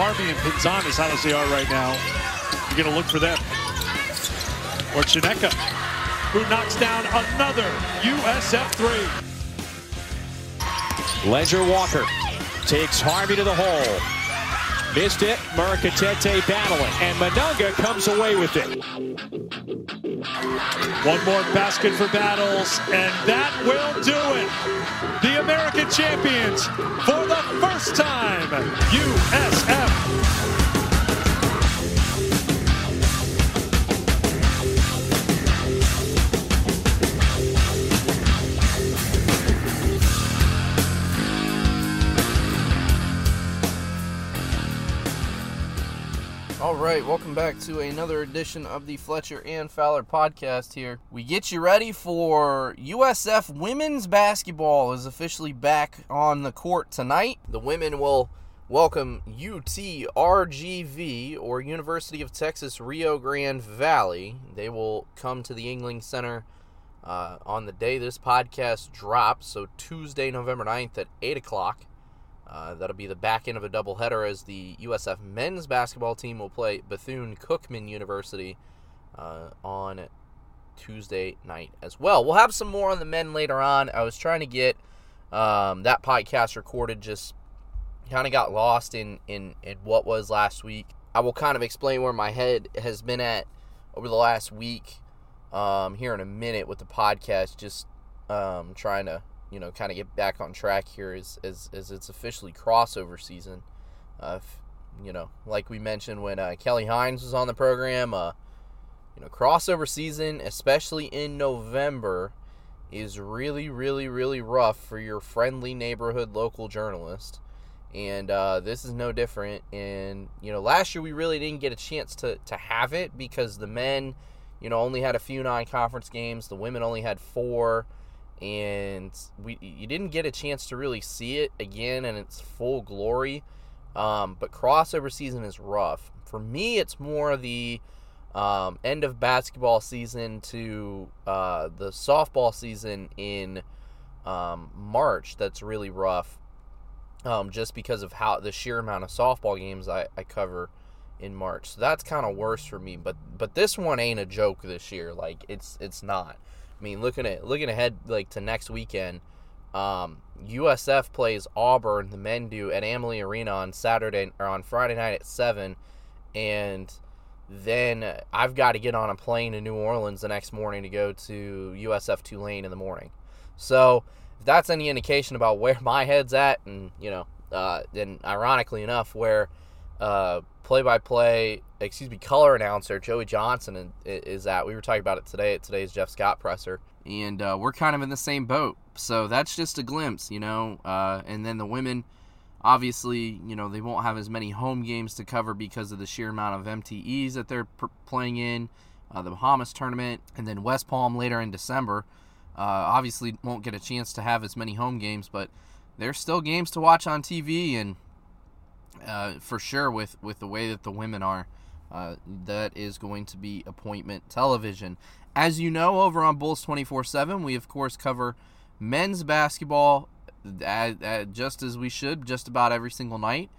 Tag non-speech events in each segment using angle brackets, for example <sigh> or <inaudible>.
Harvey and Pinzan, as hot as they are right now, you're going to look for them. Or Tsineke, who knocks down another USF three. Ledger Walker takes Harvey to the hole. Missed it. Murakatete battling. And Mununga comes away with it. One more basket for Battles, and that will do it. The American champions for the first time, USF. Right, welcome back to another edition of the Fletcher and Fowler podcast here. We get you ready for USF women's basketball is officially back on the court tonight. The women will welcome UTRGV or University of Texas Rio Grande Valley. They will come to the Yuengling Center uh, on the day this podcast drops, so Tuesday, November 9th at 8 o'clock. Uh, that'll be the back end of a doubleheader as the USF men's basketball team will play Bethune Cookman University uh, on Tuesday night as well. We'll have some more on the men later on. I was trying to get um, that podcast recorded, just kind of got lost in, in, in what was last week. I will kind of explain where my head has been at over the last week um, here in a minute with the podcast, just um, trying to you know, kind of get back on track here as, as, as it's officially crossover season. Uh, if, you know, like we mentioned when uh, Kelly Hines was on the program, uh, you know, crossover season, especially in November, is really, really, really rough for your friendly neighborhood local journalist. And uh, this is no different. And, you know, last year we really didn't get a chance to, to have it because the men, you know, only had a few non conference games, the women only had four and we you didn't get a chance to really see it again in its full glory. Um, but crossover season is rough. For me, it's more the um, end of basketball season to uh, the softball season in um, March that's really rough. Um, just because of how the sheer amount of softball games I, I cover in March, so that's kind of worse for me. But but this one ain't a joke this year. Like it's it's not. I mean, looking at looking ahead like to next weekend, um, USF plays Auburn. The men do at Amalie Arena on Saturday or on Friday night at seven, and then I've got to get on a plane to New Orleans the next morning to go to USF Tulane in the morning. So if that's any indication about where <laughs> my head's at, and you know, uh, and ironically enough, where uh, play-by-play, excuse me, color announcer Joey Johnson is at. We were talking about it today at today's Jeff Scott presser, and uh, we're kind of in the same boat. So that's just a glimpse, you know. Uh, and then the women, obviously, you know, they won't have as many home games to cover because of the sheer amount of MTEs that they're pr- playing in. Uh, the Bahamas tournament, and then West Palm later in December. Uh, obviously, won't get a chance to have as many home games, but there's still games to watch on TV, and uh, for sure with with the way that the women are. Uh, that is going to be appointment television. As you know, over on Bulls 24 7, we of course cover men's basketball just as we should, just about every single night.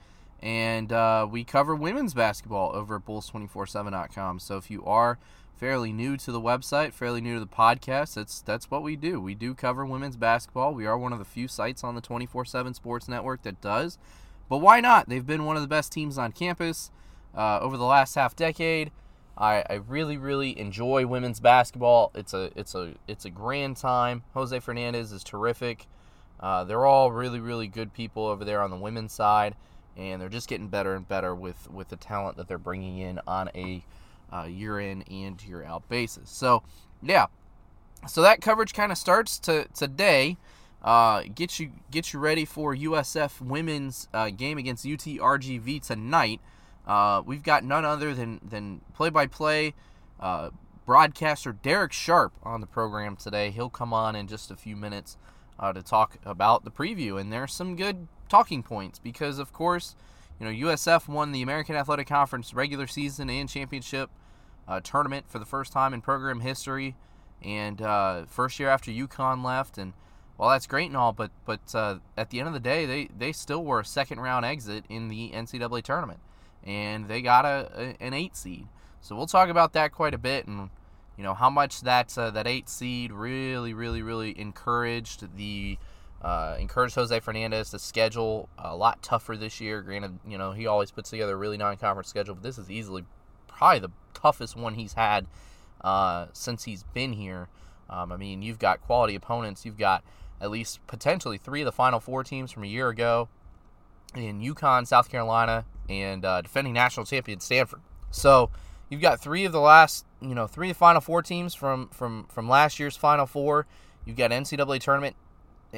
And uh, we cover women's basketball over at Bulls247.com. So if you are fairly new to the website, fairly new to the podcast, that's that's what we do. We do cover women's basketball. We are one of the few sites on the 24/7 Sports Network that does. But why not? They've been one of the best teams on campus uh, over the last half decade. I, I really, really enjoy women's basketball. It's a it's a it's a grand time. Jose Fernandez is terrific. Uh, they're all really, really good people over there on the women's side, and they're just getting better and better with with the talent that they're bringing in on a uh, year in and year out basis. So, yeah, so that coverage kind of starts to today. Uh, get you get you ready for USF women's uh, game against UTRGV tonight. Uh, we've got none other than than play-by-play uh, broadcaster Derek Sharp on the program today. He'll come on in just a few minutes uh, to talk about the preview, and there's some good talking points because, of course, you know USF won the American Athletic Conference regular season and championship uh, tournament for the first time in program history, and first year after UConn left, and well, that's great and all, but but uh, at the end of the day, they they still were a second round exit in the NCAA tournament. and they got a, a an eight seed. So we'll talk about that quite a bit, and you know how much that uh, that eight seed really, really, really encouraged the uh, encouraged Jose Fernandez to schedule a lot tougher this year. Granted, you know he always puts together a really non-conference schedule, but this is easily probably the toughest one he's had uh, since he's been here. Um, I mean, you've got quality opponents. You've got at least potentially three of the Final Four teams from a year ago in UConn, South Carolina, and uh, defending national champion Stanford. So you've got three of the last, you know, three of the Final Four teams from from from last year's Final Four. You've got NCAA tournament, uh,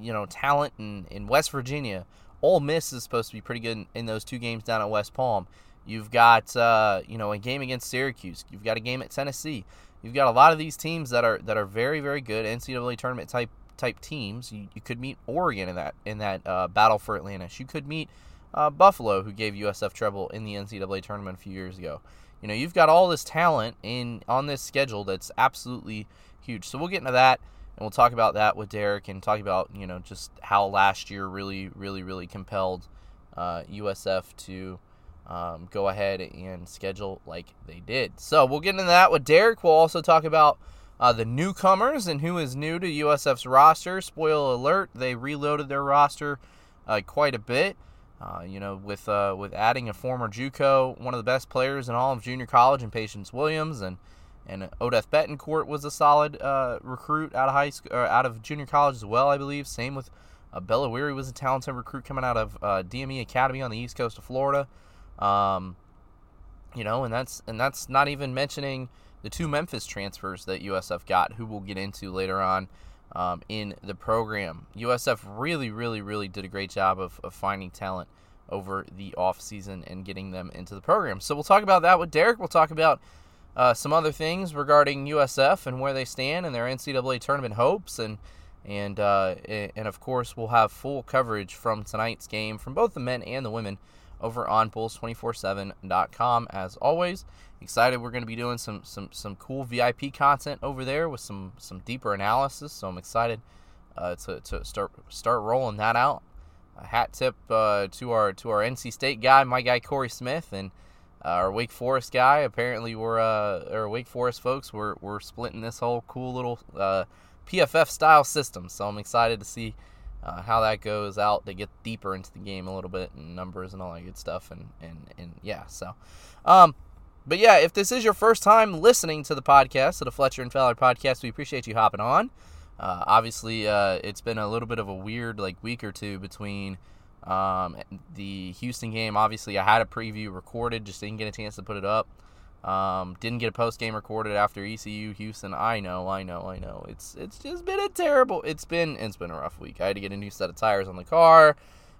you know, talent in in West Virginia. Ole Miss is supposed to be pretty good in, in those two games down at West Palm. You've got uh, you know a game against Syracuse. You've got a game at Tennessee. You've got a lot of these teams that are that are very very good NCAA tournament type type teams. You, you could meet Oregon in that in that uh, battle for Atlantis. You could meet uh, Buffalo, who gave USF trouble in the NCAA tournament a few years ago. You know, you've got all this talent in on this schedule that's absolutely huge. So we'll get into that, and we'll talk about that with Derek, and talk about you know just how last year really, really, really compelled uh, USF to um, go ahead and schedule like they did. So we'll get into that with Derek. We'll also talk about uh, the newcomers and who is new to USF's roster. Spoiler alert: they reloaded their roster uh, quite a bit. Uh, you know, with uh, with adding a former JUCO, one of the best players in all of junior college, and Patience Williams, and and Odeth Betancourt was a solid uh, recruit out of high school, out of junior college as well, I believe. Same with uh, Bella Weary was a talented recruit coming out of uh, DME Academy on the east coast of Florida. Um, you know, and that's and that's not even mentioning the two Memphis transfers that USF got, who we'll get into later on um, in the program. USF really, really, really did a great job of, of finding talent over the offseason and getting them into the program. So we'll talk about that with Derek. We'll talk about uh, some other things regarding USF and where they stand and their NCAA tournament hopes and and uh, and of course we'll have full coverage from tonight's game from both the men and the women over on bulls247.com as always. Excited we're going to be doing some some some cool VIP content over there with some some deeper analysis. So I'm excited uh, to, to start start rolling that out. A hat tip uh, to our to our NC State guy, my guy Corey Smith, and uh, our Wake Forest guy. Apparently, we're uh, our Wake Forest folks. We're we're splitting this whole cool little uh, PFF style system. So I'm excited to see uh, how that goes out to get deeper into the game a little bit and numbers and all that good stuff and and and yeah so um but yeah if this is your first time listening to the podcast to the fletcher and fowler podcast we appreciate you hopping on. Uh, obviously uh, it's been a little bit of a weird like week or two between um, the houston game. Obviously i had a preview recorded just didn't get a chance to put it up um, didn't get a post game recorded after ECU Houston. I know, I know, I know. It's it's just been a terrible. It's been it's been a rough week. I had to get a new set of tires on the car.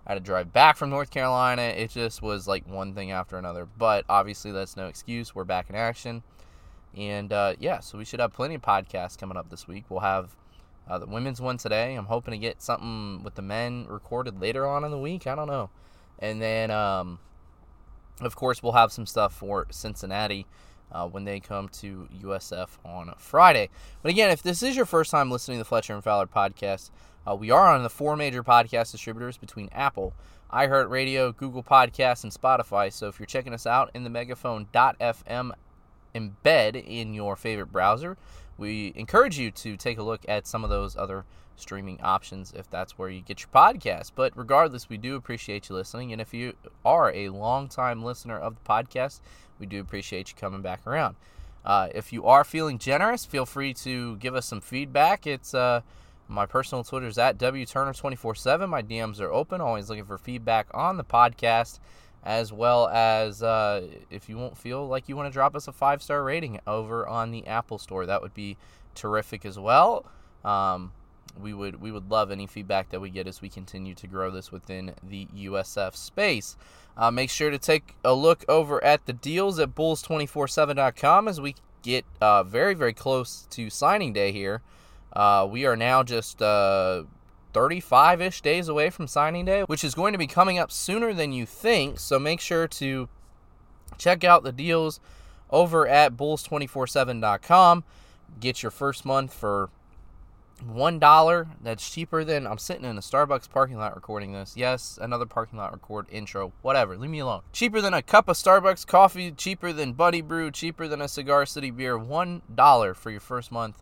I had to drive back from North Carolina. It just was like one thing after another. But obviously that's no excuse. We're back in action, and uh, yeah, so we should have plenty of podcasts coming up this week. We'll have uh, the women's one today. I'm hoping to get something with the men recorded later on in the week. I don't know, and then. Um, of course, we'll have some stuff for Cincinnati uh, when they come to USF on Friday. But again, if this is your first time listening to the Fletcher and Fowler podcast, uh, we are on the four major podcast distributors between Apple, iHeartRadio, Google Podcasts, and Spotify. So if you're checking us out in the megaphone.fm embed in your favorite browser, we encourage you to take a look at some of those other streaming options if that's where you get your podcast. But regardless, we do appreciate you listening. And if you are a long-time listener of the podcast, we do appreciate you coming back around. Uh, if you are feeling generous, feel free to give us some feedback. It's uh, my personal Twitter is at WTurner247. My DMs are open, always looking for feedback on the podcast, as well as uh, if you won't feel like you want to drop us a five star rating over on the Apple Store, that would be terrific as well. Um, we would we would love any feedback that we get as we continue to grow this within the USF space. Uh, make sure to take a look over at the deals at bulls247.com as we get uh, very very close to signing day here. Uh, we are now just 35 uh, ish days away from signing day, which is going to be coming up sooner than you think. So make sure to check out the deals over at bulls247.com. Get your first month for one dollar that's cheaper than i'm sitting in a starbucks parking lot recording this yes another parking lot record intro whatever leave me alone cheaper than a cup of starbucks coffee cheaper than buddy brew cheaper than a cigar city beer one dollar for your first month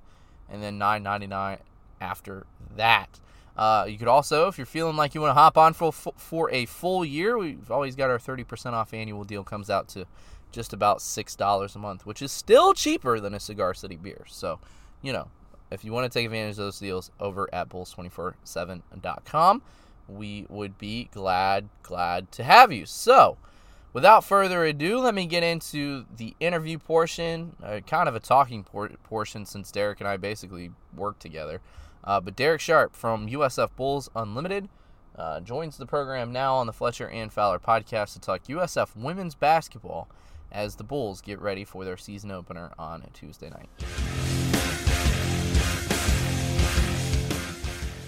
and then 9.99 after that uh, you could also if you're feeling like you want to hop on for, for a full year we've always got our 30% off annual deal comes out to just about six dollars a month which is still cheaper than a cigar city beer so you know if you want to take advantage of those deals over at bulls247.com, we would be glad, glad to have you. So, without further ado, let me get into the interview portion, uh, kind of a talking por- portion since Derek and I basically work together. Uh, but Derek Sharp from USF Bulls Unlimited uh, joins the program now on the Fletcher and Fowler podcast to talk USF women's basketball as the Bulls get ready for their season opener on Tuesday night.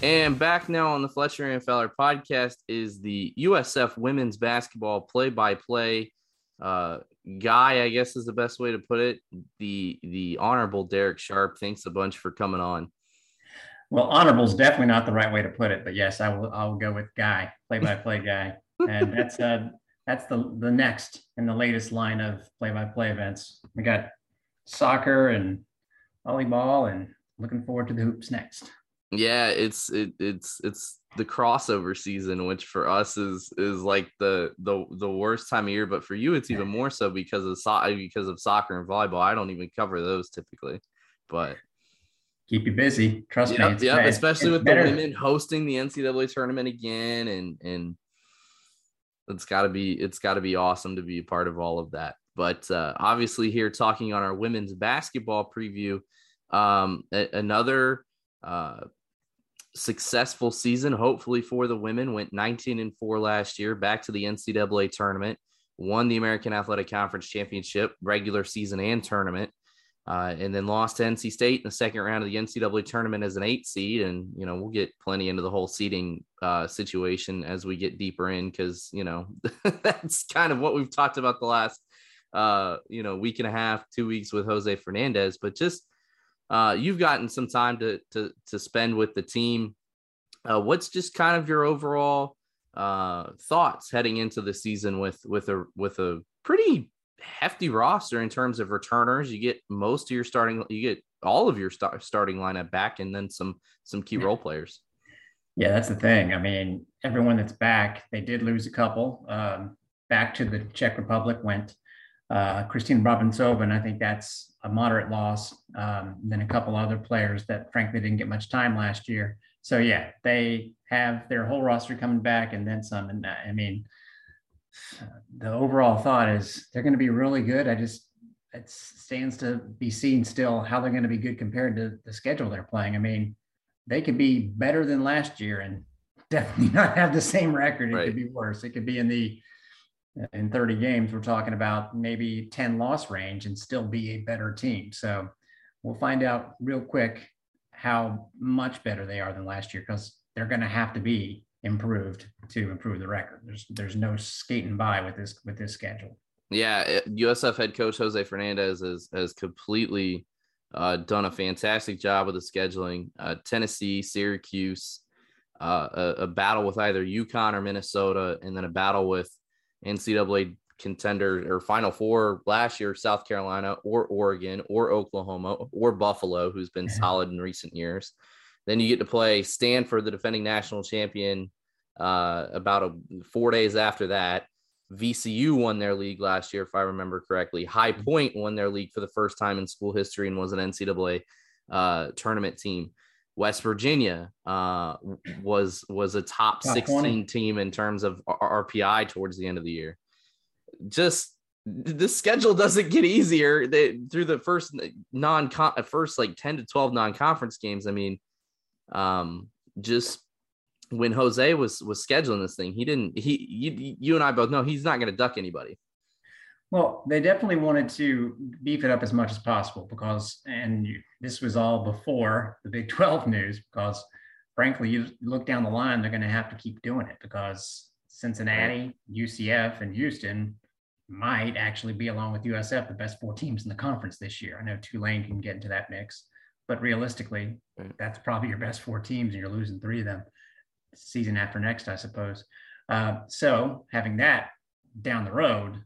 And back now on the Fletcher and Fowler podcast is the USF women's basketball play-by-play uh, guy. I guess is the best way to put it. The the honorable Derek Sharp. Thanks a bunch for coming on. Well, honorable is definitely not the right way to put it, but yes, I will. I will go with guy, play-by-play guy, and that's uh that's the the next and the latest line of play-by-play events. We got soccer and volleyball, and looking forward to the hoops next. Yeah, it's it, it's it's the crossover season, which for us is is like the the the worst time of year, but for you it's even more so because of so- because of soccer and volleyball. I don't even cover those typically, but keep you busy. Trust yep, me. Yeah, especially with better. the women hosting the NCAA tournament again, and and it's got to be it's got to be awesome to be a part of all of that. But uh, obviously, here talking on our women's basketball preview, um, a- another uh, successful season, hopefully for the women. Went 19 and four last year, back to the NCAA tournament, won the American Athletic Conference championship, regular season and tournament, uh, and then lost to NC State in the second round of the NCAA tournament as an eight seed. And you know we'll get plenty into the whole seeding uh, situation as we get deeper in because you know <laughs> that's kind of what we've talked about the last uh, you know week and a half, two weeks with Jose Fernandez, but just uh, you've gotten some time to to to spend with the team. Uh, what's just kind of your overall uh, thoughts heading into the season with with a with a pretty hefty roster in terms of returners? You get most of your starting, you get all of your start, starting lineup back, and then some some key role players. Yeah, that's the thing. I mean, everyone that's back, they did lose a couple. Um, back to the Czech Republic went uh, Kristyna Brabencova, and I think that's a moderate loss. Um, then a couple other players that frankly didn't get much time last year. So yeah, they have their whole roster coming back and then some. And uh, I mean, the overall thought is they're going to be really good. I just it stands to be seen still how they're going to be good compared to the schedule they're playing. I mean, they could be better than last year and <laughs> definitely not have the same record. It right. could be worse. It could be in the in 30 games, we're talking about maybe 10 loss range and still be a better team. So we'll find out real quick how much better they are than last year because they're going to have to be improved to improve the record. There's there's no skating by with this with this schedule. Yeah, USF head coach Jose Fernandez has has completely uh, done a fantastic job with the scheduling. Uh, Tennessee, Syracuse, uh, a, a, battle with either UConn or Minnesota, and then a battle with NCAA contender or Final Four last year, South Carolina or Oregon or Oklahoma or Buffalo, who's been solid in recent years. Then you get to play Stanford, the defending national champion, uh, about a, four days after that. VCU won their league last year, if I remember correctly. High mm-hmm. Point won their league for the first time in school history and was an NCAA uh, tournament team. West Virginia uh, was was a top, top 16 20. team in terms of RPI towards the end of the year. Just the schedule doesn't get easier they, through the first non first like 10 to 12 non-conference games. I mean, um, just when Jose was was scheduling this thing, he didn't he you, you and I both know he's not going to duck anybody. Well, they definitely wanted to beef it up as much as possible because, and you, this was all before the Big 12 news, because frankly, you look down the line, they're going to have to keep doing it because Cincinnati, UCF, and Houston might actually be, along with USF, the best four teams in the conference this year. I know Tulane can get into that mix, but realistically, Right. that's probably your best four teams, and you're losing three of them season after next, I suppose. Uh, so having that down the road,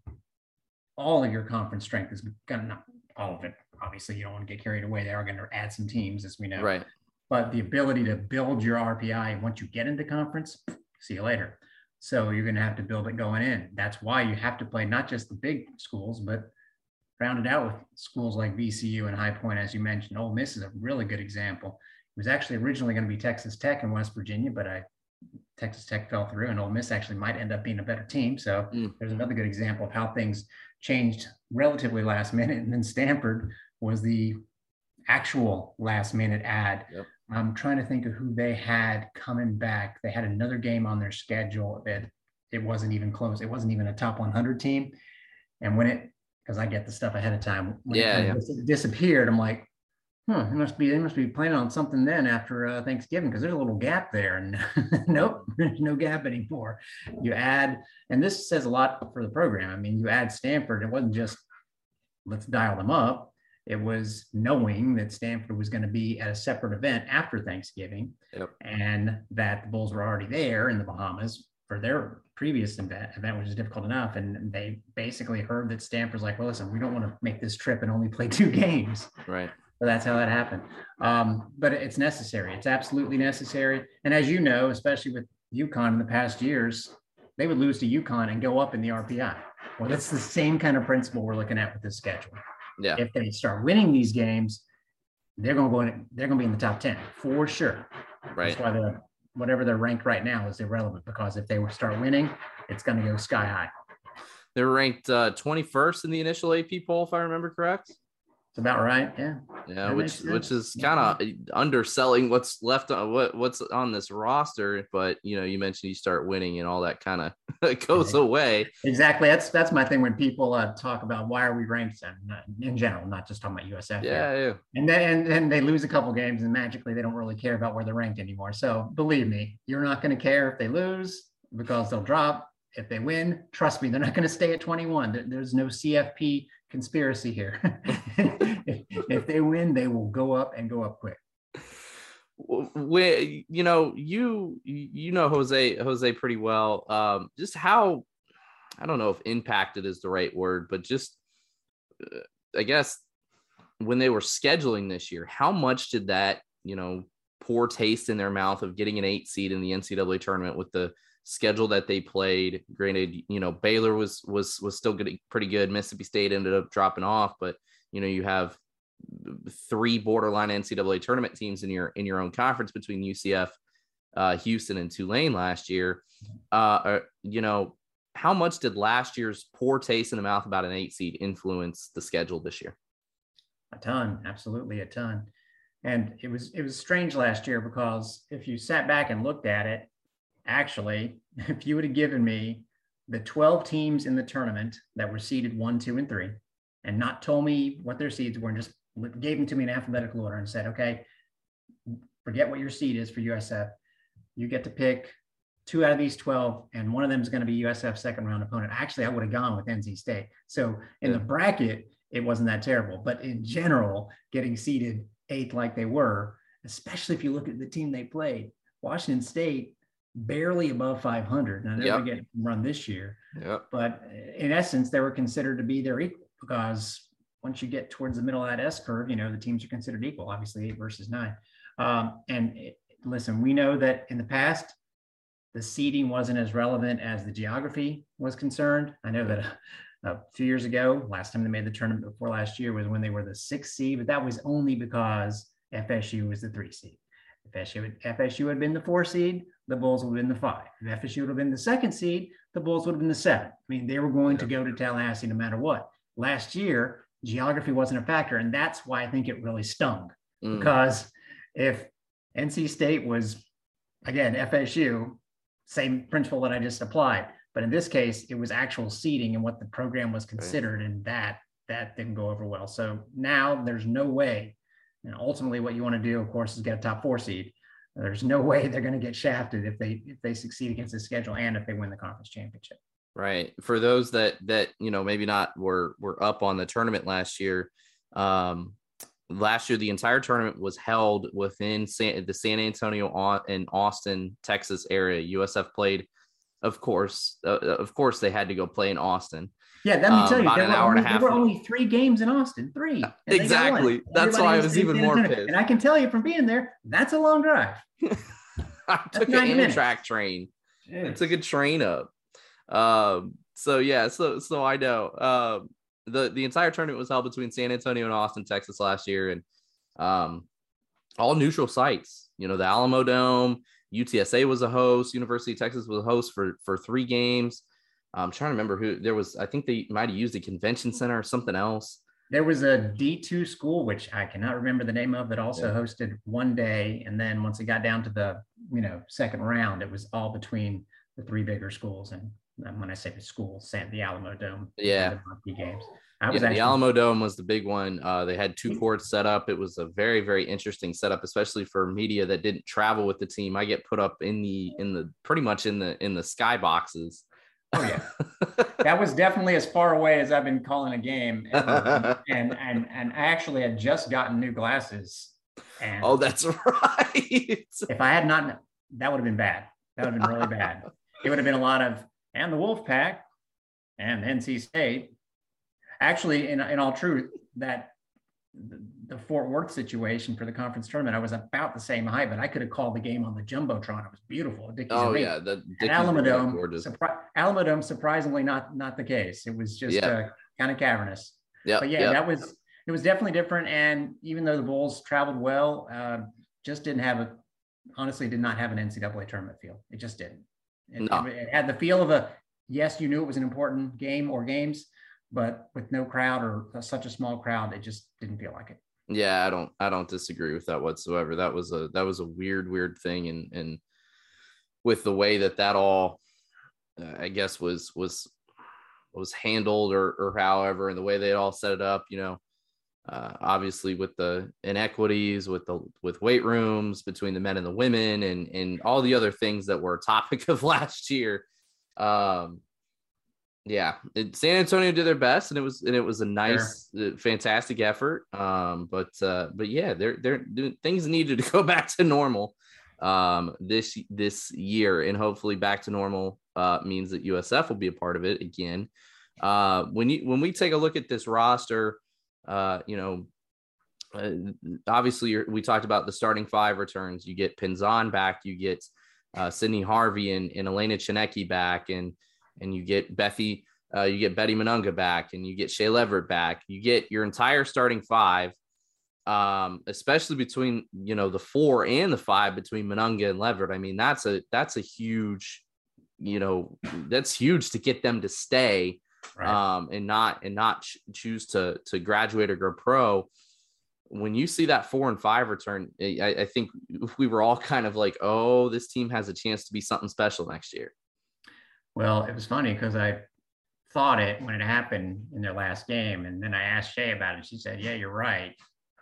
all of your conference strength is gonna not all of it. Obviously, you don't want to get carried away. They are going to add some teams, as we know. Right. But the ability to build your RPI once you get into conference, <sniffs> see you later. So you're going to have to build it going in. That's why you have to play not just the big schools, but round it out with schools like VCU and High Point, as you mentioned. Ole Miss is a really good example. It was actually originally going to be Texas Tech and West Virginia, but I Texas Tech fell through, and Ole Miss actually might end up being a better team. So Mm. there's another good example of how things changed relatively last minute. And then Stanford was the actual last minute ad. Yep. I'm trying to think of who they had coming back. They had another game on their schedule that it wasn't even close. It wasn't even a top 100 team. And when it, because I get the stuff ahead of time, when Yeah, it of dis- disappeared, I'm like, huh, it must be, they must be planning on something then after uh, Thanksgiving because there's a little gap there. And <laughs> nope, <laughs> there's no gap anymore. You add, and this says a lot for the program. I mean, you add Stanford, it wasn't just let's dial them up. It was knowing that Stanford was going to be at a separate event after Thanksgiving Yep. and that the Bulls were already there in the Bahamas for their previous event, event which is difficult enough. And they basically heard that Stanford's like, well, listen, we don't want to make this trip and only play <laughs> two games. Right. So that's how that happened. Um, but it's necessary. It's absolutely necessary. And as you know, especially with UConn in the past years, they would lose to UConn and go up in the RPI. Well, that's the same kind of principle we're looking at with this schedule. Yeah. If they start winning these games, they're going to go in. They're going to be in the top ten for sure. Right. That's why they're whatever they're ranked right now is irrelevant because if they start winning, it's going to go sky high. They're ranked uh, 21st in the initial AP poll, if I remember correct. It's about right. Yeah. Yeah, That which which is kind of underselling what's left on what what's on this roster. But you know, you mentioned you start winning and all that kind of <laughs> goes away. Exactly. That's that's my thing when people uh, talk about why are we ranked uh, in general, not just talking about USF. Yeah, yeah. And then and then they lose a couple games and magically they don't really care about where they're ranked anymore. So believe me, you're not going to care if they lose because they'll drop. If they win, trust me, they're not going to stay at 21. There- there's no CFP conspiracy here. <laughs> <laughs> if, they win, they will go up and go up quick. where you know you you know Jose Jose pretty well. Um, just how I don't know if impacted is the right word, but just uh, I guess when they were scheduling this year, how much did that you know poor taste in their mouth of getting an eight seed in the NCAA tournament with the schedule that they played? Granted, you know Baylor was was was still getting pretty good. Mississippi State ended up dropping off, but you know you have three borderline NCAA tournament teams in your in your own conference between UCF, uh, Houston, and Tulane last year. Uh, uh, you know, how much did last year's poor taste in the mouth about an eight seed influence the schedule this year? A ton, absolutely a ton. And it was it was strange last year because if you sat back and looked at it, actually, <laughs> if you would have given me the 12 teams in the tournament that were seeded one, two, and three, and not told me what their seeds were, and just gave them to me in alphabetical order and said, okay, forget what your seed is for USF. You get to pick two out of these 12, and one of them is going to be USF second round opponent. Actually, I would have gone with NC State. So in the bracket, it wasn't that terrible. But in general, getting seeded eighth like they were, especially if you look at the team they played, Washington State barely above 500. Now they're Yep. going to get run this year, Yep. but in essence, they were considered to be their equal because once you get towards the middle of that S curve, you know, the teams are considered equal, obviously eight versus nine. Um, and it, listen, we know that in the past, the seeding wasn't as relevant as the geography was concerned. I know that a, a few years ago, last time they made the tournament before last year was when they were the sixth seed, but that was only because FSU was the three seed. FSU, had- FSU had been the four seed, the Bulls would have been the five. If FSU would have been the second seed, the Bulls would have been the seven. I mean, they were going to go to Tallahassee no matter what. Last year, geography wasn't a factor, and that's why I think it really stung Mm. because if NC State was again FSU, same principle that I just applied, but in this case it was actual seeding and what the program was considered, and that that didn't go over well. So now there's no way, and ultimately what you want to do, of course, is get a top four seed. There's no way they're going to get shafted if they if they succeed against the schedule and if they win the conference championship. Right. For those that that you know maybe not were were up on the tournament last year, um, last year the entire tournament was held within San, the San Antonio and Austin, Texas area. USF played, of course, uh, of course they had to go play in Austin. Yeah, let me um, tell you, there, were only, there were only, three games in Austin, three. Exactly. That's why I was even more pissed. And I can tell you from being there, that's a long drive. <laughs> I took an Amtrak train. Jeez. I took a train up. Um, so yeah, so so I know. Um, the the entire tournament was held between San Antonio and Austin, Texas last year, and um, all neutral sites. You know, the Alamo Dome, UTSA was a host, University of Texas was a host for for three games. I'm trying to remember who there was. I think they might have used a convention center or something else. There was a D2 school, which I cannot remember the name of, that also yeah. hosted one day. And then once it got down to the, you know, second round, it was all between the three bigger schools. And when I say the school, San the Alamo Dome. Yeah. The games. yeah, actually- the Alamo Dome was the big one. Uh, they had two courts set up. It was a very, very interesting setup, especially for media that didn't travel with the team. I get put up in the in the pretty much in the in the sky boxes. Oh yeah, that was definitely as far away as I've been calling a game. <laughs> Ever. and and and I actually had just gotten new glasses. And oh, that's <laughs> right. if I had not, that would have been bad. That would have been really bad. It would have been a lot of and the Wolf Pack and NC State. Actually, in, in all truth, that the, Fort Worth situation for the conference tournament, I was about the same height, but I could have called the game on the jumbotron. It was beautiful. Dickies oh yeah, the Alamodome, surpri- Alamodome, surprisingly not not the case. It was just yeah. uh, kind of cavernous. Yeah, but yeah, yep. that was it was definitely different. And even though the Bulls traveled well, uh, just didn't have a honestly did not have an NCAA tournament feel. It just didn't. It, no. it, had the feel of a yes, you knew it was an important game or games, but with no crowd or such a small crowd, it just didn't feel like it. Yeah, I don't I don't disagree with that whatsoever. That was a that was a weird weird thing and and with the way that that all uh, I guess was was was handled or or however and the way they all set it up, you know, uh, obviously with the inequities with the with weight rooms between the men and the women and and all the other things that were a topic <laughs> of last year um yeah it, san antonio did their best and it was and it was a nice sure. uh, fantastic effort um but uh but yeah they're they're doing, things needed to <laughs> go back to normal um this this year and hopefully back to normal uh means that usf will be a part of it again uh when you when we take a look at this roster uh, you know, uh, obviously we talked about the starting five returns. You get Pinzan back, you get uh, Sydney Harvey and, and Elena Tsineke back, and and you get Bethy, uh, you get Betty Mununga back, and you get Shae Leverett back. You get your entire starting five, um, especially between you know the four and the five between Mununga and Leverett. I mean, that's a that's a huge, you know, that's huge to get them to stay right. um, and not and not ch- choose to to graduate or go pro. When you see that four and five return, I, I think we were all kind of like, "Oh, this team has a chance to be something special next year." Well, it was funny because I thought it when it happened in their last game, and then I asked Shae about it. She said, "Yeah, you're right.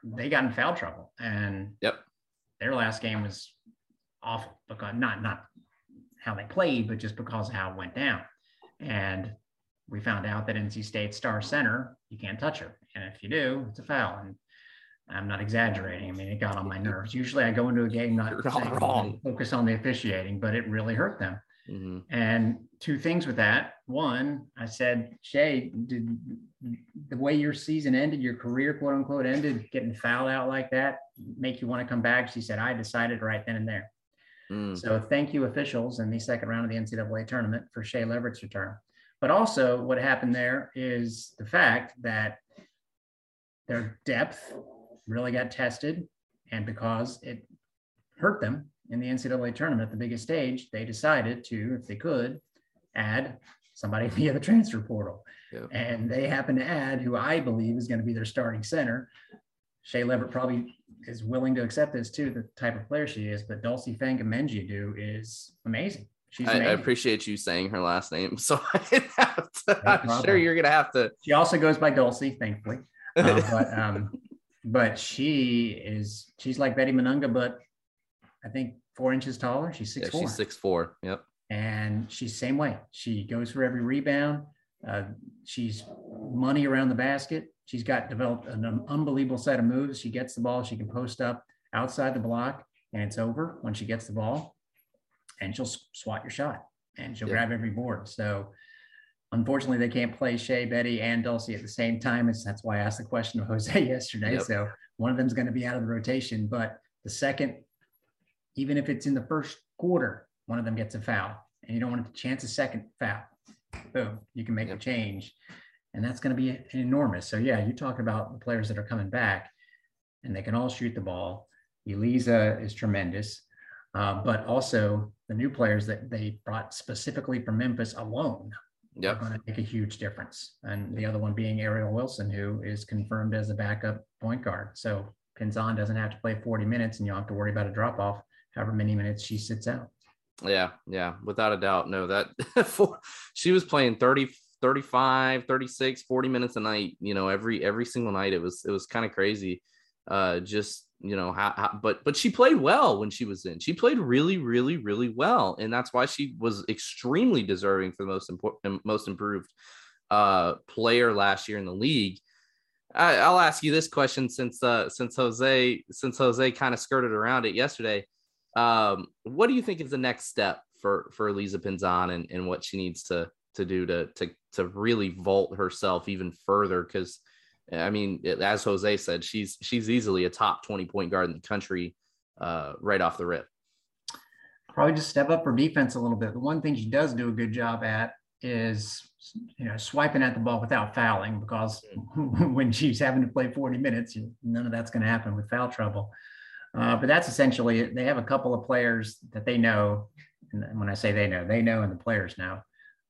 They got in foul trouble, and yep, their last game was awful because not not how they played, but just because of how it went down. And we found out that NC State star center, you can't touch her. And if you do, it's a foul. And I'm not exaggerating. I mean, it got on my nerves. Usually I go into a game not <laughs> wrong. focus on the officiating, but it really hurt them. Mm-hmm. And two things with that. One, I said, Shae, did the way your season ended, your career, quote unquote, ended, getting fouled out like that, make you want to come back? She said, I decided right then and there. Mm. So thank you, officials, in the second round of the NCAA tournament for Shae Leverett's return. But also, what happened there is the fact that their depth really got tested. And because it hurt them in the NCAA tournament the biggest stage, they decided to, if they could, add somebody <laughs> via the transfer portal. Yep. And they happen to add who I believe is going to be their starting center. Shae Leverett probably is willing to accept this too, the type of player she is, but Dulcy Fankam Mendjiadeu is amazing. She's I, I, appreciate you saying her last name, <laughs> so I have to. No I'm sure you're gonna have to. She also goes by Dulcie, thankfully. Uh, <laughs> but um, but she is she's like Betty Mununga, but I think four inches taller. She's six yeah, four. She's six four. Yep. And she's same way. She goes for every rebound. Uh, she's money around the basket. she's got developed an unbelievable set of moves. She gets the ball, she can post up outside the block, and it's over when she gets the ball, and she'll swat your shot and she'll yeah. grab every board. So unfortunately, they can't play Shae, Betty, and Dulcie at the same time. It's, that's why I asked the question of Jose <laughs> yesterday. Yep. So one of them is going to be out of the rotation, but the second, even if it's in the first quarter, one of them gets a foul, and you don't want to chance a second foul. Boom, you can make yep. a change, and that's going to be enormous. So yeah, you talk about the players that are coming back, and they can all shoot the ball. Elisa is tremendous, uh, but also the new players that they brought specifically from Memphis alone yep. are going to make a huge difference. And the other one being Aerial Wilson, who is confirmed as a backup point guard. So Pinzan doesn't have to play 40 minutes and you don't have to worry about a drop off however many minutes she sits out. Yeah, yeah, without a doubt. No, that <laughs> for, she was playing 30 35, 36, 40 minutes a night, you know, every every single night. It was it was kind of crazy. Uh just you know how, how, but but she played well when she was in she played really really really well and that's why she was extremely deserving for the most important most improved uh player last year in the league I, i'll ask you this question since uh since jose since jose kind of skirted around it yesterday um what do you think is the next step for for lisa Pinzan and, and what she needs to to do to to to really vault herself even further because I mean, as Jose said, she's she's easily a top 20 point guard in the country uh, right off the rip. Probably just step up her defense a little bit. The one thing she does do a good job at is you know swiping at the ball without fouling because <laughs> when she's having to play 40 minutes, none of that's going to happen with foul trouble. Uh, but that's essentially it. They have a couple of players that they know. And when I say they know, they know and the players know.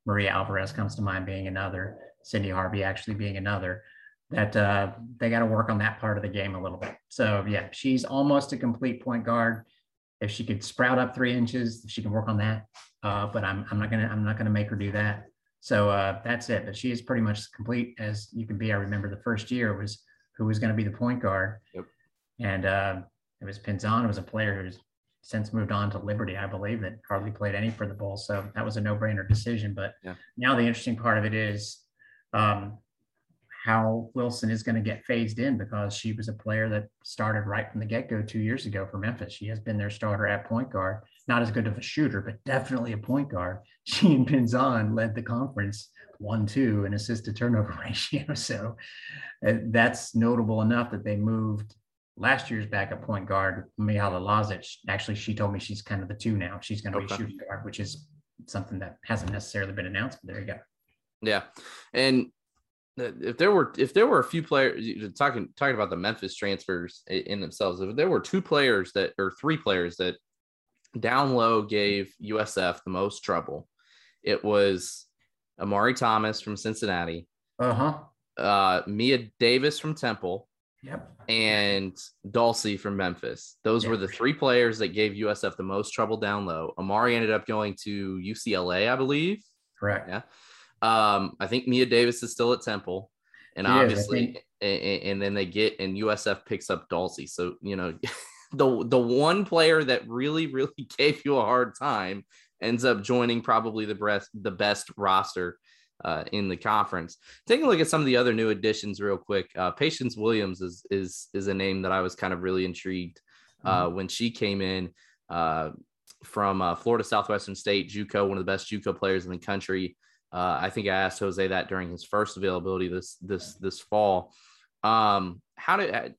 Maria Alvarez comes to mind being another, Sydney Harvey actually being another that uh, they got to work on that part of the game a little bit. So yeah, she's almost a complete point guard. If she could sprout up three inches, she can work on that. Uh, but I'm, I'm not gonna I'm not gonna make her do that. So uh, that's it. But she is pretty much complete as you can be. I remember the first year was who was going to be the point guard, yep. and uh, it was Pinzan, It was a player who's since moved on to Liberty, I believe, that hardly played any for the Bulls. So that was a no-brainer decision. But yeah. now the interesting part of it is um, how Wilson is going to get phased in because she was a player that started right from the get go two years ago for Memphis. She has been their starter at point guard, not as good of a shooter, but definitely a point guard. <laughs> She and Pinzan led the conference one two in assist to turnover <laughs> ratio. So uh, that's notable enough that they moved last year's backup point guard, Mihaela Lazic. Actually, she told me she's kind of the two now. She's going to okay. be a shooting guard, which is something that hasn't necessarily been announced, but there you go. Yeah. And if there were if there were a few players talking talking about the Memphis transfers in themselves, if there were two players that or three players that down low gave USF the most trouble, it was Amari Thomas from Cincinnati, uh-huh. uh Mia Davis from Temple, yep, and Dulcie from Memphis. Those yep. were the three players that gave USF the most trouble down low. Amari ended up going to UCLA, I believe. Correct. Yeah. Um, I think Mia Davis is still at Temple, and she obviously, and, and, then they get and USF picks up Dulcie. So you know, <laughs> the the one player that really really <laughs> gave you a hard time ends up joining probably the best the best roster uh, in the conference. Taking a look at some of the other new additions real quick. Uh, Patience Williams is is is a name that I was kind of really intrigued uh, mm-hmm. when she came in uh, from uh, Florida Southwestern State, JUCO, one of the best JUCO players in the country. Uh, I think I asked Jose that during his first availability this this this fall. Um, how did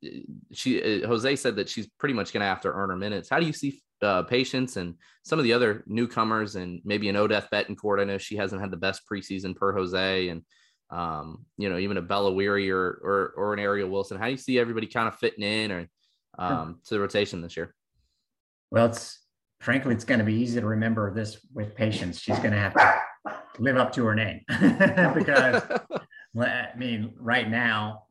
she? Jose said that she's pretty much going to have to earn her minutes. How do you see uh, Patience and some of the other newcomers, and maybe an Odeth Betancourt? I know she hasn't had the best preseason per Jose, and um, you know even a Bella Weary or, or or an Aerial Wilson. How do you see everybody kind of fitting in or um, to the rotation this year? Well, it's frankly, it's going to be easy to remember this with Patience. She's going to have to live up to her name <laughs> because <laughs> I mean, right now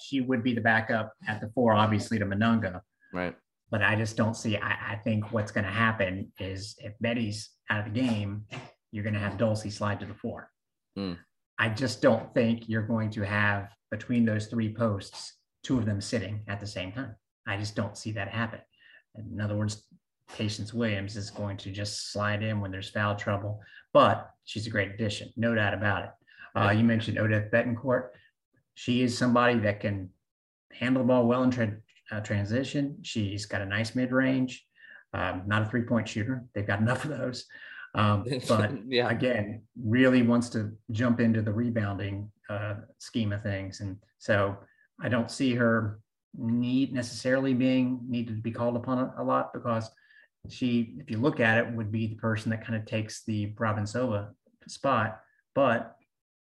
she would be the backup at the four, obviously to Mununga. Right. But I just don't see. I, I think what's going to happen is if Betty's out of the game, you're going to have Dulcie slide to the four. Mm. I just don't think you're going to have between those three posts, two of them sitting at the same time. I just don't see that happen. In other words, Patience Williams is going to just slide in when there's foul trouble, but she's a great addition, no doubt about it. Uh, you mentioned Odeth Betancourt. she is somebody that can handle the ball well in tra- uh, transition. She's got a nice mid range, um, not a three point shooter. They've got <laughs> enough of those. Um, <laughs> but yeah. again, really wants to jump into the rebounding uh, scheme of things. And so I don't see her need necessarily being needed to be called upon a, a lot because she, if you look at it, would be the person that kind of takes the Brabencova spot. But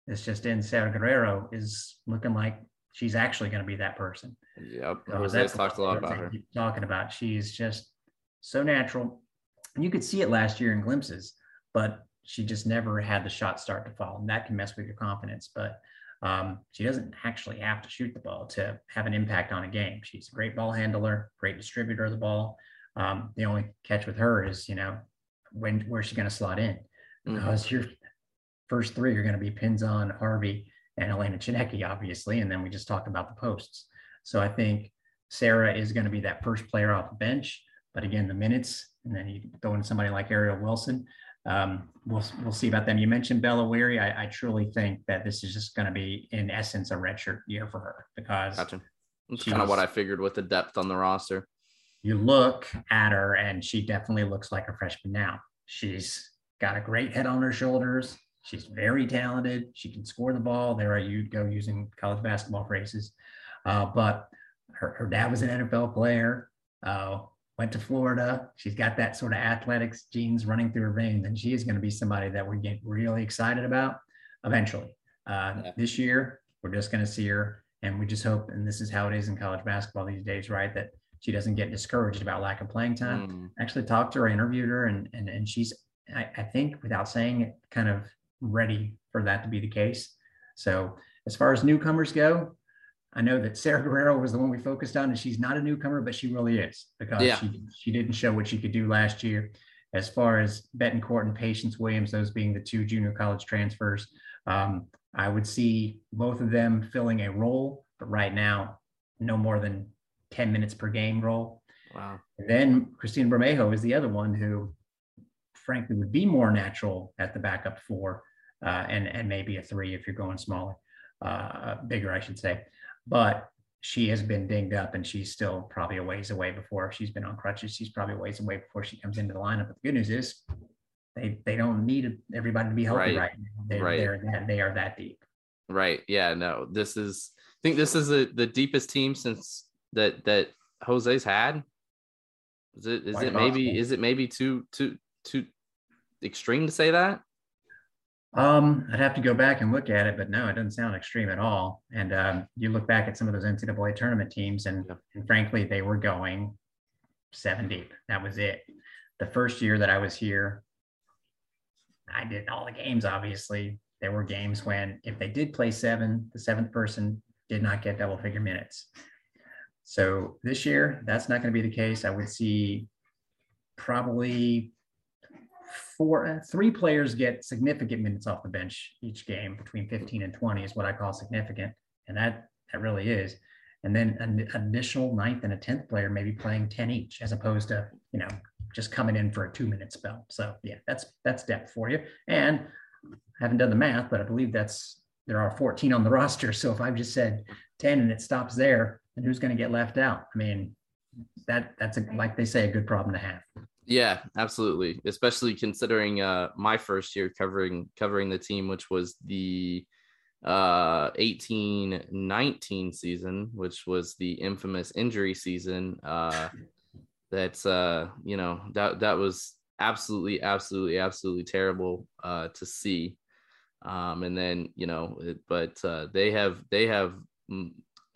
it's just in Sarah Guerrero is looking like she's actually going to be that person. Yep. So Jose's talked a lot about her. Talking about she's just so natural. And you could see it last year in glimpses, but she just never had the shot start to fall. And that can mess with your confidence. But um, she doesn't actually have to shoot the ball to have an impact on a game. She's a great ball handler, great distributor of the ball. Um, the only catch with her is, you know, when where's she going to slot in? Mm-hmm. Because mm-hmm. your first three are going to be Pinzan Harvey, and Elena Tsineke, obviously. And then we just talked about the posts. So I think Sara is going to be that first player off the bench. But again, the minutes, and then you throw in somebody like Aerial Wilson. Um, we'll we'll see about them. You mentioned Bella Weary. I, I truly think that this is just going to be, in essence, a redshirt year for her because gotcha. that's kind of what I figured with the depth on the roster. You look at her, and she definitely looks like a freshman now. She's got a great head on her shoulders. She's very talented. She can score the ball. There you'd go using college basketball phrases. Uh, but her, her, dad was an NFL player, uh, went to Florida. She's got that sort of athletics genes running through her veins, and she is going to be somebody that we get really excited about eventually. Uh, yeah. This year, we're just going to see her, and we just hope, and this is how it is in college basketball these days, right? That she doesn't get discouraged about lack of playing time. Mm. Actually, talked to her, interviewed her, and and and she's, I, I think, without saying it, kind of ready for that to be the case. So as far as newcomers go, I know that Sara Guerreiro was the one we focused on, and she's not a newcomer, but she really is because yeah. she she didn't show what she could do last year. As far as Betancourt and Patience Williams, those being the two junior college transfers, um, I would see both of them filling a role, but right now, no more than 10 minutes per game role. Wow. And then Christina Bermejo is the other one who, frankly, would be more natural at the backup four uh, and and maybe a three if you're going smaller, uh, bigger, I should say. But she has been dinged up, and she's still probably a ways away before she's been on crutches. She's probably a ways away before she comes into the lineup. But the good news is, they they don't need everybody to be healthy right, right now. They, right. They're that, they are that deep. Right. Yeah. No. This is. I think this is the the deepest team since that that Jose's had. Is it is Why it maybe is it maybe too too too extreme to say that? Um, I'd have to go back and look at it, but no, it doesn't sound extreme at all. And um, you look back at some of those NCAA tournament teams, and, and frankly, they were going seven deep. That was it. The first year that I was here, I did all the games. Obviously, there were games when if they did play seven, the seventh person did not get double figure minutes. So this year, that's not going to be the case. I would see probably four, uh, three players get significant minutes off the bench each game between 15 and 20 is what I call significant. And that, that really is. And then an additional ninth and a 10th player maybe playing 10 each, as opposed to, you know, just coming in for a two minute spell. So yeah, that's, that's depth for you. And I haven't done the math, but I believe that's, there are 14 on the <laughs> roster. So if I've just said 10 and it stops there, then who's going to get left out? I mean, that that's a, like they say, a good problem to have. Yeah, absolutely. Especially considering uh my first year covering covering the team, which was the uh 18 19 season, which was the infamous injury season. Uh <laughs> that's uh, you know, that that was absolutely, absolutely, absolutely terrible uh to see. Um, and then, you know, it, but uh they have they have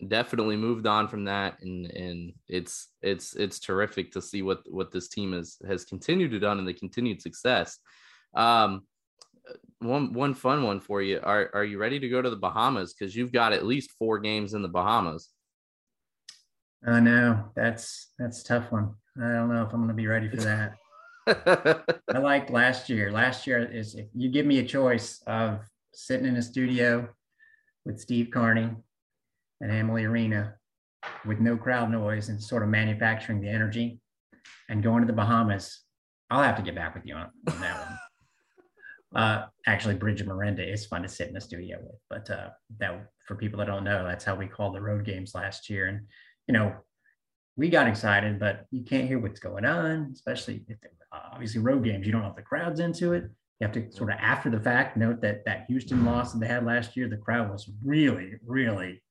definitely moved on from that and and it's it's it's terrific to see what what this team has has continued to done and the continued success. Um one one fun one for you. Are are you ready to go to the bahamas? Because you've got at least four games in the bahamas. I know. That's that's tough one. I don't know if i'm going to be ready for that. <laughs> I liked last year. Last year is if you give me a choice of sitting in a studio with steve carney at Amalie Arena with no crowd noise and sort of manufacturing the energy and going to the Bahamas. I'll have to get back with you on, on that one. <laughs> Uh, actually, Bridget Miranda is fun to sit in the studio with, but uh, that for people that don't know, that's how we called the road games last year. And you know, we got excited, but you can't hear what's going on, especially if obviously road games. You don't know if the crowd's into it. You have to sort of after the fact note that that Houston loss that they had last year, the crowd was really, really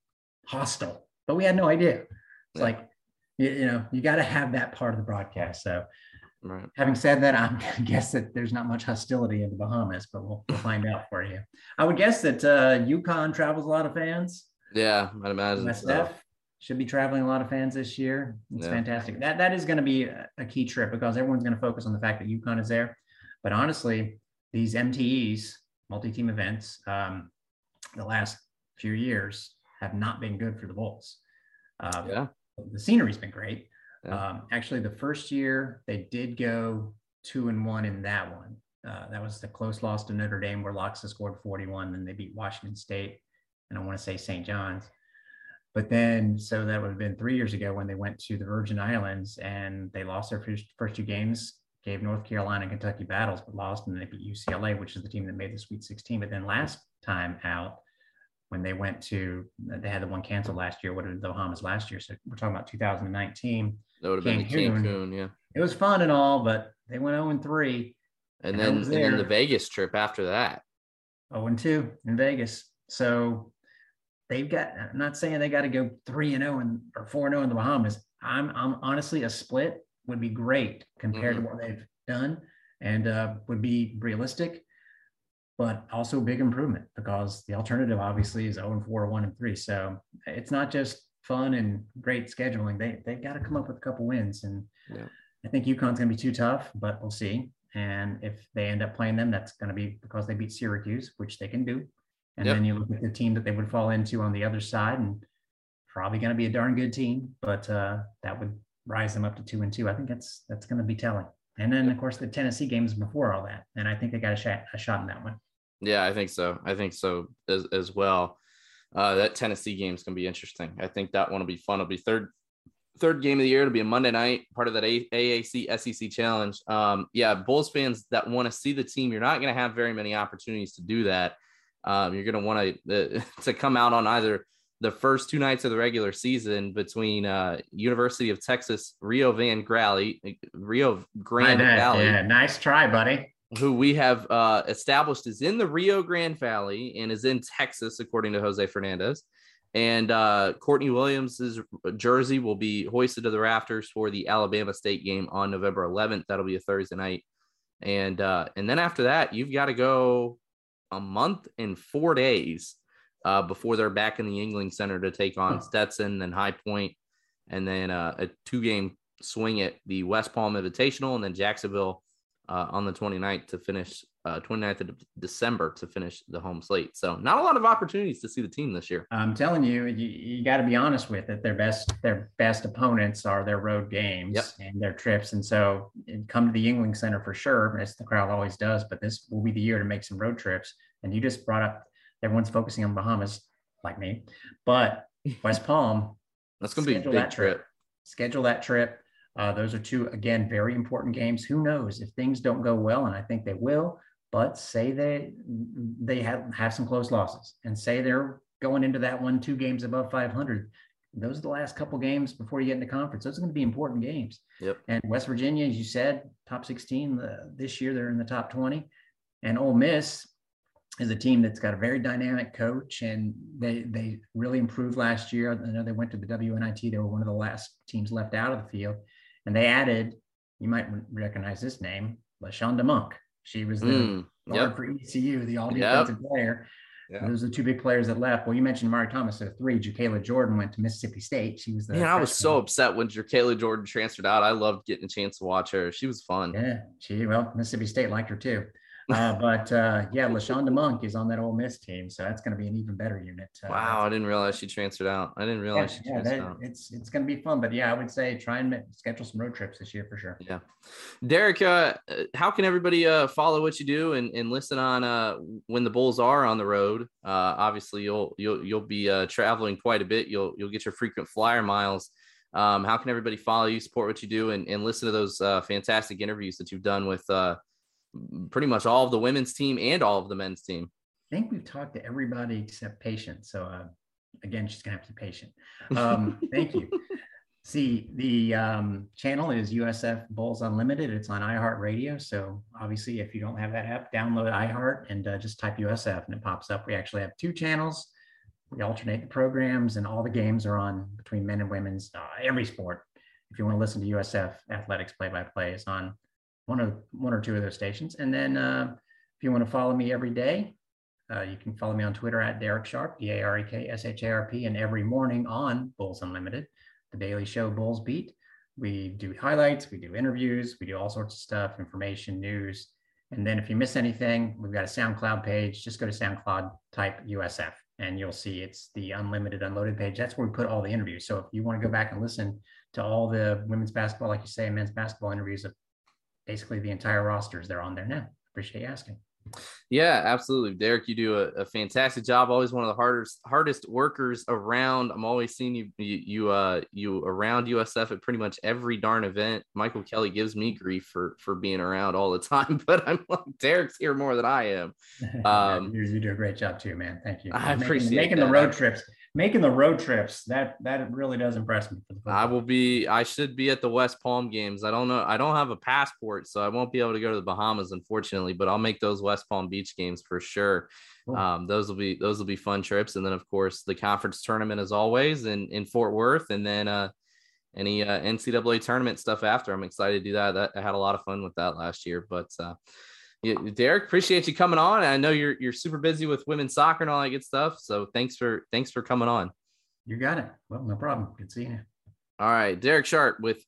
hostile, but we had no idea. It's yeah. like, you, you know, you got to have that part of the broadcast. So, right. having said that, <laughs> I'm, I guess that there's not much hostility in the Bahamas, but we'll, we'll find out for you. I would guess that uh, UConn travels a lot of fans. Yeah, I'd imagine. So should be traveling a lot of fans this year. It's yeah. fantastic. That that is going to be a, a, key trip because everyone's going to focus on the fact that UConn is there. But honestly, these MTEs, multi-team events, um, the last few years have not been good for the Bulls. Um, yeah, the scenery's been great. Yeah. Um, actually, the first year they did go two and one in that one. Uh, that was the close loss to Notre Dame where Laksa scored 41, Then they beat Washington State, and I want to say St. John's. But then, so that would have been three years ago when they went to the Virgin Islands and they lost their first, first two games, gave North Carolina and Kentucky battles, but lost, and then they beat UCLA, which is the team that made the Sweet 16. But then last time out, when they went to, they had the one canceled last year. What did the Bahamas last year? So we're talking about 2019. That would have been Cancun, Cancun, yeah. It was fun and all, but they went 0 and 3. And, then, and then the Vegas trip after that. 0 and 2 in Vegas. So they've got. I'm not saying they got to go three and zero oh and or four and zero oh in the Bahamas. I'm, I'm honestly a split would be great compared mm-hmm. to what they've done, and uh, would be realistic, but also a big improvement because the alternative obviously is zero oh and four, one and three. So it's not just fun and great scheduling. They they've got to come up with a couple wins, and yeah. I think UConn's going to be too tough, but we'll see. And if they end up playing them, that's going to be because they beat Syracuse, which they can do. And yep. then you look at the team that they would fall into on the other side, and probably going to be a darn good team, but uh, that would rise them up to two and two. I think that's that's going to be telling. And then of course the Tennessee games before all that, and I think they got a shot a shot in that one. Yeah, I think so. I think so as as well. Uh, that Tennessee game is going to be interesting. I think that one will be fun. It'll be third third game of the year. It'll be a Monday night, part of that AAC SEC challenge. Um, yeah, Bulls fans that want to see the team, you're not going to have very many opportunities to do that. Um, you're going to want to uh, <laughs> to come out on either the first two nights of the regular season between uh, University of Texas Rio Van Valley, Rio Grande Valley. Yeah, nice try, buddy. Who we have uh, established is in the Rio Grande Valley and is in Texas, according to Jose Fernandez. And uh, Courtney Williams's jersey will be hoisted to the rafters for the Alabama State game on November 11th. That'll be a Thursday night. And uh, and then after that, you've got to go a month and four days uh, before they're back in the Yuengling Center to take on Stetson and High Point, and then uh, a two game swing at the West Palm Invitational, and then Jacksonville uh, on the 29th to finish uh, 29th of December to finish the home slate. So not a lot of opportunities to see the team this year. I'm telling you, you, you got to be honest with it. Their best their best opponents are their road games yep. and their trips, and so come to the Yuengling Center for sure, as the crowd always does. But this will be the year to make some road trips. And you just brought up everyone's focusing on Bahamas, like me, but <laughs> West Palm. That's going to be a big trip. trip. Schedule that trip. Uh, those are two, again, very important games. Who knows if things don't go well, and I think they will but say they they have have some close losses and say they're going into that one two games above 500 those are the last couple games before you get into conference. Those are going to be important games. Yep. And west virginia as you said top 16 this year they're in the top 20 and Ole Miss is a team that's got a very dynamic coach and they they really improved last year. I know they went to the WNIT they were one of the last teams left out of the field and they added you might recognize this name LaShonda Monk she was the mm, yep. for ECU, the all defensive yep. player. Yeah. Those are the two big players that left. Well, you mentioned Mari Thomas, so three. Jacayla Jordan went to Mississippi State. She was the. Man, I was so upset when Jacayla Jordan transferred out. I loved getting a chance to watch her. She was fun. Yeah, she well Mississippi State liked her too. Uh, <laughs> but uh, yeah, LaShonda Monk is on that Ole Miss team, so that's going to be an even better unit. Uh, wow, I didn't realize she transferred out. I didn't realize yeah, she yeah, that, out. It's it's going to be fun, but yeah, I would say try and schedule some road trips this year for sure. Yeah, Darek, uh, how can everybody uh, follow what you do and, and listen on uh, when the Bulls are on the road? Uh, obviously, you'll you'll you'll be uh, traveling quite a bit. You'll you'll get your frequent flyer miles. Um, how can everybody follow you, support what you do, and, and listen to those uh, fantastic interviews that you've done with uh, pretty much all of the women's team and all of the men's team. I think we've talked to everybody except patient. So uh, again, she's gonna have to be patient. Um, <laughs> thank you. See, the um, channel is USF Bulls Unlimited. It's on iHeartRadio. So obviously, if you don't have that app, download iHeart and uh, just type USF and it pops up. We actually have two channels. We alternate the programs, and all the games are on between men and women's uh, every sport. If you want to listen to USF athletics play-by-play, it's on one of one or two of those stations. And then uh, if you want to follow me every day, uh, you can follow me on Twitter at Darek Sharp, D A R E K S H A R P, and every morning on Bulls Unlimited the Daily Show Bulls Beat. We do highlights, we do interviews, we do all sorts of stuff, information, news. And then if you miss anything, we've got a SoundCloud page. Just go to SoundCloud, type USF, and you'll see it's the unlimited unloaded page. That's where we put all the interviews. So if you want to go back and listen to all the women's basketball, like you say, men's basketball interviews of basically the entire rosters, they're on there now. Appreciate you asking. Yeah, absolutely. Darek, you do a, a, fantastic job. Always one of the hardest hardest workers around. I'm always seeing you you you uh you around USF at pretty much every darn event. Michael Kelly gives me grief for for being around all the <laughs> time, but I'm like Darek's here more than I am. <laughs> Um, you do a great job too, man. Thank you. I appreciate making, making the road trips making the road trips that that really does impress me. I will be. I should be at the West Palm games. I don't know. I don't have a passport, so I won't be able to go to the Bahamas, unfortunately. But I'll make those West Palm Beach games for sure. Cool. Um, those will be those will be fun trips, and then of course the conference tournament as always in in Fort Worth, and then uh, any uh, NCAA tournament stuff after. I'm excited to do that. That I had a lot of fun with that last year, but. Uh, Darek, appreciate you coming on. I know you're you're super busy with women's soccer and all that good stuff. So thanks for thanks for coming on. You got it. Well, no problem. Good seeing you. All right, Darek Sharp with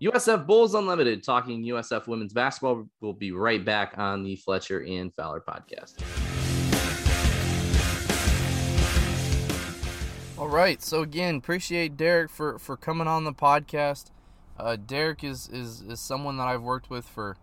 USF Bulls Unlimited talking USF women's basketball. We'll be right back on the Fletcher and Fowler podcast. All right. So again, appreciate Darek for for coming on the podcast. Uh, Darek is is is someone that I've worked with for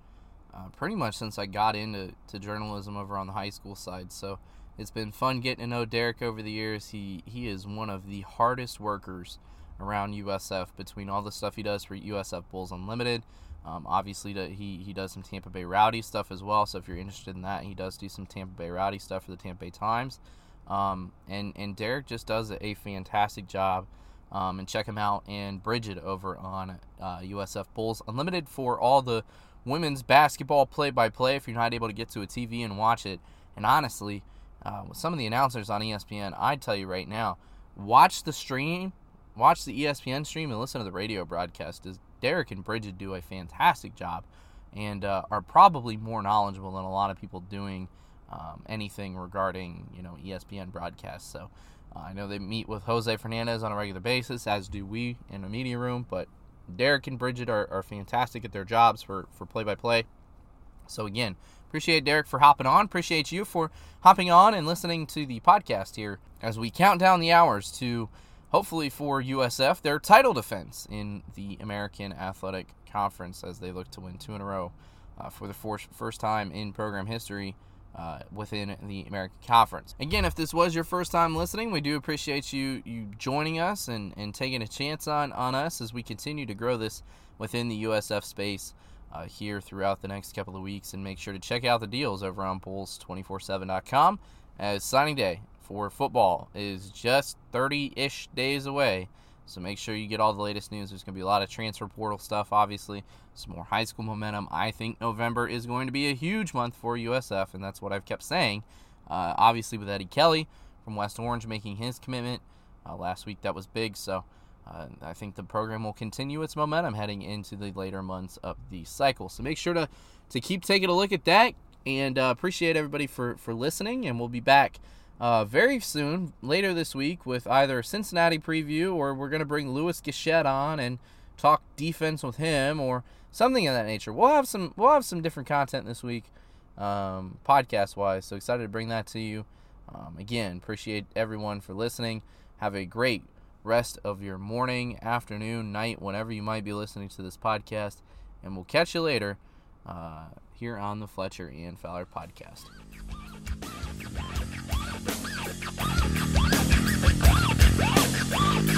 uh, pretty much since I got into to journalism over on the high school side. So it's been fun getting to know Darek over the years. He he is one of the hardest workers around USF between all the stuff he does for USF Bulls Unlimited. Um, obviously, he he does some Tampa Bay Rowdy stuff as well. So if you're interested in that, he does do some Tampa Bay Rowdy stuff for the Tampa Bay Times. Um, and and Darek just does a fantastic job. Um, and check him out and Bridget over on uh, USF Bulls Unlimited for all the women's basketball play by play if you're not able to get to a TV and watch it. And honestly, uh, with some of the announcers on ESPN, I'd tell you right now, watch the stream, watch the ESPN stream, and listen to the radio broadcast. As Darek and Bridget do a fantastic job, and uh, are probably more knowledgeable than a lot of people doing um, anything regarding you know ESPN broadcasts. So. Uh, I know they meet with Jose Fernandez on a regular basis, as do we in the media room, but Darek and Bridget are, are fantastic at their jobs for for play by play. So again, appreciate Darek for hopping on. Appreciate you for hopping on and listening to the podcast here as we count down the hours to hopefully for USF their title defense in the American Athletic Conference as they look to win two in a row uh, for the first time in program history uh, within the American Conference. Again, if this was your first time listening, we do appreciate you you joining us and, and taking a chance on, on us as we continue to grow this within the USF space uh, here throughout the next couple of weeks. And make sure to check out the deals over on Bulls247.com as signing day for football is just 30 ish days away. So make sure you get all the latest news. There's going to be a lot of transfer portal stuff, obviously, some more high school momentum. I think November is going to be a huge month for USF, and that's what I've kept saying. Uh, obviously, with Eddie Kelly from West Orange making his commitment uh, last week, that was big. So uh, I think the program will continue its momentum heading into the later months of the cycle. So make sure to, to keep taking a look at that, and uh, appreciate everybody for, for listening, and we'll be back uh, very soon, later this week, with either a Cincinnati preview or we're going to bring Louis Gachette on and talk defense with him or something of that nature. We'll have some we'll have some different content this week, um, podcast wise. So excited to bring that to you. Um, again, appreciate everyone for listening. Have a great rest of your morning, afternoon, night, whenever you might be listening to this podcast, and we'll catch you later uh, here on the Fletcher and Fowler podcast. Yeah!